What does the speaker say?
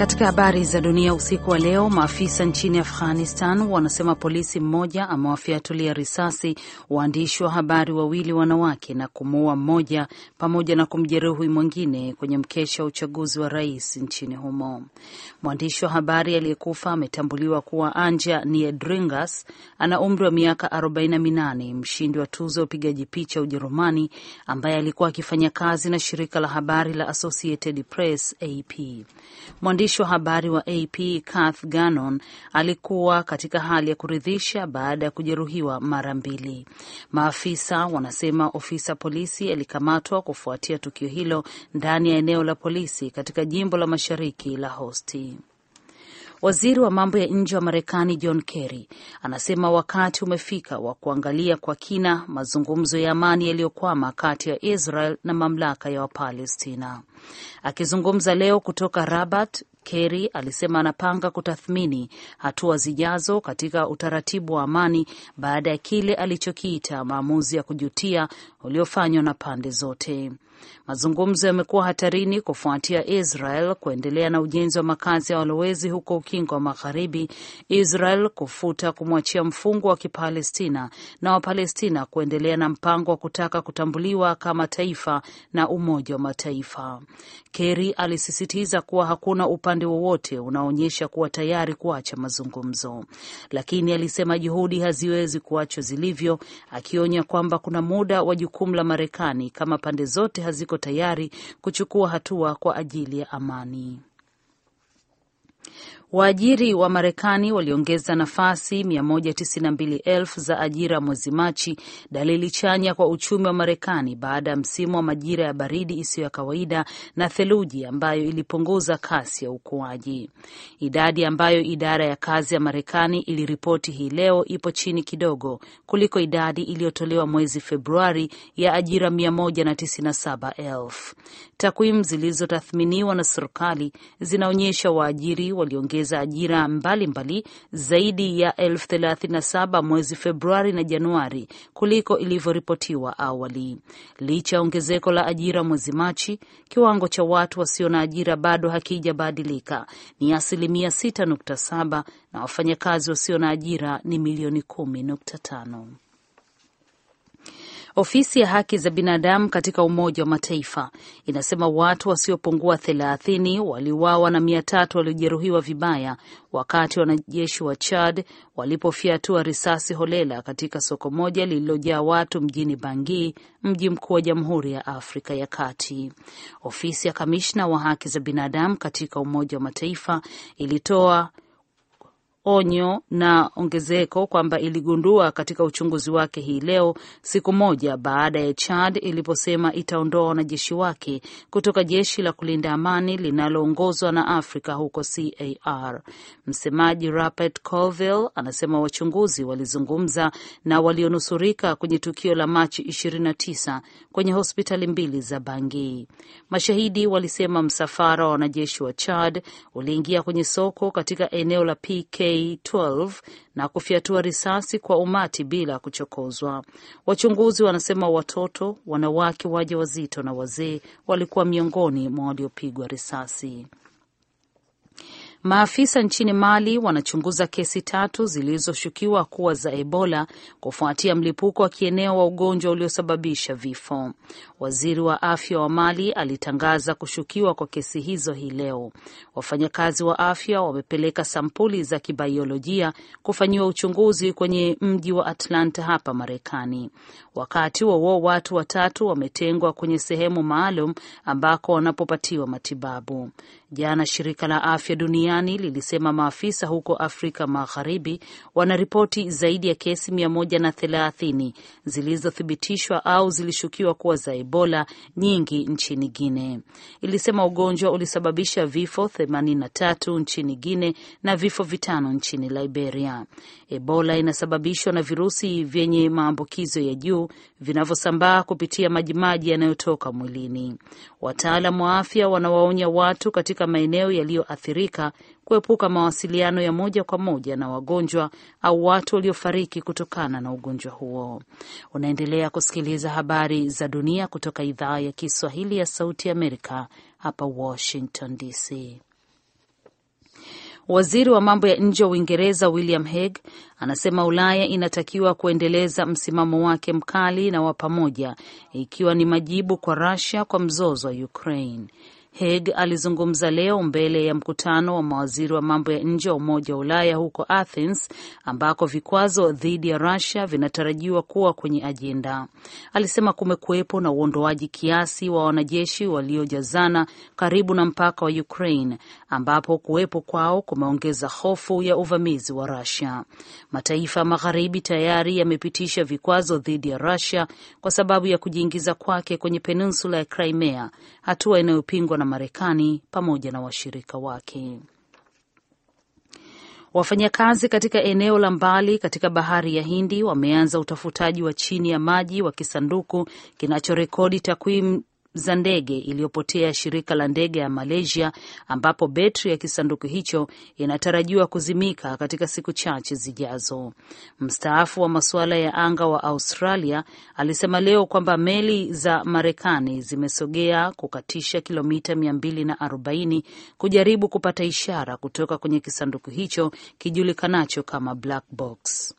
Katika habari za dunia usiku wa leo, maafisa nchini Afghanistan wanasema polisi mmoja amewafyatulia risasi waandishi wa habari wawili wanawake na kumuua mmoja pamoja na kumjeruhi mwingine kwenye mkesha wa uchaguzi wa rais nchini humo. Mwandishi wa habari aliyekufa ametambuliwa kuwa Anja Niedringas, ana umri wa miaka 48, mshindi wa tuzo ya upigaji picha Ujerumani, ambaye alikuwa akifanya kazi na shirika la habari la Associated Press AP. Mwandishi wa habari wa AP Kath Gannon alikuwa katika hali ya kuridhisha baada ya kujeruhiwa mara mbili. Maafisa wanasema ofisa polisi alikamatwa kufuatia tukio hilo ndani ya eneo la polisi katika jimbo la mashariki la Hosti. Waziri wa mambo ya nje wa Marekani John Kerry anasema wakati umefika wa kuangalia kwa kina mazungumzo ya amani yaliyokwama kati ya Israel na mamlaka ya Wapalestina. Akizungumza leo kutoka Rabat, Kerry alisema anapanga kutathmini hatua zijazo katika utaratibu wa amani baada ya kile alichokiita maamuzi ya kujutia uliofanywa na pande zote. Mazungumzo yamekuwa hatarini kufuatia Israel kuendelea na ujenzi wa makazi ya walowezi huko Ukingo wa Magharibi, Israel kufuta kumwachia mfungwa wa Kipalestina na Wapalestina kuendelea na mpango wa kutaka kutambuliwa kama taifa na Umoja wa Mataifa. Kerry alisisitiza kuwa hakuna upande wowote unaonyesha kuwa tayari kuacha mazungumzo, lakini alisema juhudi haziwezi kuachwa zilivyo, akionya kwamba kuna muda wa jukumu la Marekani kama pande zote haziko tayari kuchukua hatua kwa ajili ya amani. Waajiri wa Marekani waliongeza nafasi 192,000 za ajira mwezi Machi, dalili chanya kwa uchumi wa Marekani baada ya msimu wa majira ya baridi isiyo ya kawaida na theluji ambayo ilipunguza kasi ya ukuaji. Idadi ambayo idara ya kazi ya Marekani iliripoti hii leo ipo chini kidogo kuliko idadi iliyotolewa mwezi Februari ya ajira 197,000. Takwimu zilizotathminiwa na serikali zinaonyesha waajiri waliongeza ajira mbalimbali mbali zaidi ya elfu thelathini na saba mwezi Februari na Januari kuliko ilivyoripotiwa awali. Licha ya ongezeko la ajira mwezi Machi, kiwango cha watu wasio na ajira bado hakijabadilika, ni asilimia 6.7 na wafanyakazi wasio na ajira ni milioni 10.5. Ofisi ya haki za binadamu katika Umoja wa Mataifa inasema watu wasiopungua thelathini waliuawa na mia tatu waliojeruhiwa vibaya wakati wanajeshi wa Chad walipofyatua risasi holela katika soko moja lililojaa watu mjini Bangui, mji mkuu wa Jamhuri ya Afrika ya Kati. Ofisi ya kamishna wa haki za binadamu katika Umoja wa Mataifa ilitoa onyo na ongezeko kwamba iligundua katika uchunguzi wake hii leo, siku moja baada ya Chad iliposema itaondoa wanajeshi wake kutoka jeshi la kulinda amani linaloongozwa na Afrika huko CAR. Msemaji Rupert Colville anasema wachunguzi walizungumza na walionusurika kwenye tukio la Machi 29 kwenye hospitali mbili za Bangui. Mashahidi walisema msafara wa wanajeshi wa Chad uliingia kwenye soko katika eneo la PK 12 na kufyatua risasi kwa umati bila kuchokozwa. Wachunguzi wanasema watoto, wanawake waja wazito na wazee walikuwa miongoni mwa waliopigwa risasi. Maafisa nchini Mali wanachunguza kesi tatu zilizoshukiwa kuwa za Ebola kufuatia mlipuko wa kieneo wa ugonjwa uliosababisha vifo. Waziri wa afya wa Mali alitangaza kushukiwa kwa kesi hizo hii leo. Wafanyakazi wa afya wamepeleka sampuli za kibaiolojia kufanyiwa uchunguzi kwenye mji wa Atlanta hapa Marekani. Wakati wauo watu watatu wametengwa kwenye sehemu maalum ambako wanapopatiwa matibabu. Jana shirika la afya duniani lilisema maafisa huko Afrika Magharibi wanaripoti zaidi ya kesi mia moja na thelathini zilizothibitishwa au zilishukiwa kuwa za Ebola, nyingi nchini Guine. Ilisema ugonjwa ulisababisha vifo 83 nchini Guine na vifo vitano nchini Liberia. Ebola inasababishwa na virusi vyenye maambukizo ya juu vinavyosambaa kupitia majimaji yanayotoka mwilini. Wataalam wa afya wanawaonya watu katika maeneo yaliyoathirika kuepuka mawasiliano ya moja kwa moja na wagonjwa au watu waliofariki kutokana na ugonjwa huo. Unaendelea kusikiliza habari za dunia kutoka idhaa ya Kiswahili ya Sauti ya Amerika hapa Washington DC. Waziri wa mambo ya nje wa Uingereza William Hague anasema Ulaya inatakiwa kuendeleza msimamo wake mkali na wa pamoja, ikiwa ni majibu kwa Russia kwa mzozo wa Ukraine. Hague alizungumza leo mbele ya mkutano wa mawaziri wa mambo ya nje wa Umoja wa Ulaya huko Athens, ambako vikwazo dhidi ya Russia vinatarajiwa kuwa kwenye ajenda. Alisema kumekuwepo na uondoaji kiasi wa wanajeshi waliojazana karibu na mpaka wa Ukraine, ambapo kuwepo kwao kumeongeza hofu ya uvamizi wa Russia. Mataifa magharibi tayari yamepitisha vikwazo dhidi ya Russia kwa sababu ya kujiingiza kwake kwenye peninsula ya Crimea, hatua inayopingwa na Marekani pamoja na washirika wake. Wafanyakazi katika eneo la mbali katika bahari ya Hindi wameanza utafutaji wa chini ya maji wa kisanduku kinachorekodi takwimu za ndege iliyopotea shirika la ndege ya Malaysia, ambapo betri ya kisanduku hicho inatarajiwa kuzimika katika siku chache zijazo. Mstaafu wa masuala ya anga wa Australia alisema leo kwamba meli za Marekani zimesogea kukatisha kilomita 240 kujaribu kupata ishara kutoka kwenye kisanduku hicho kijulikanacho kama black box.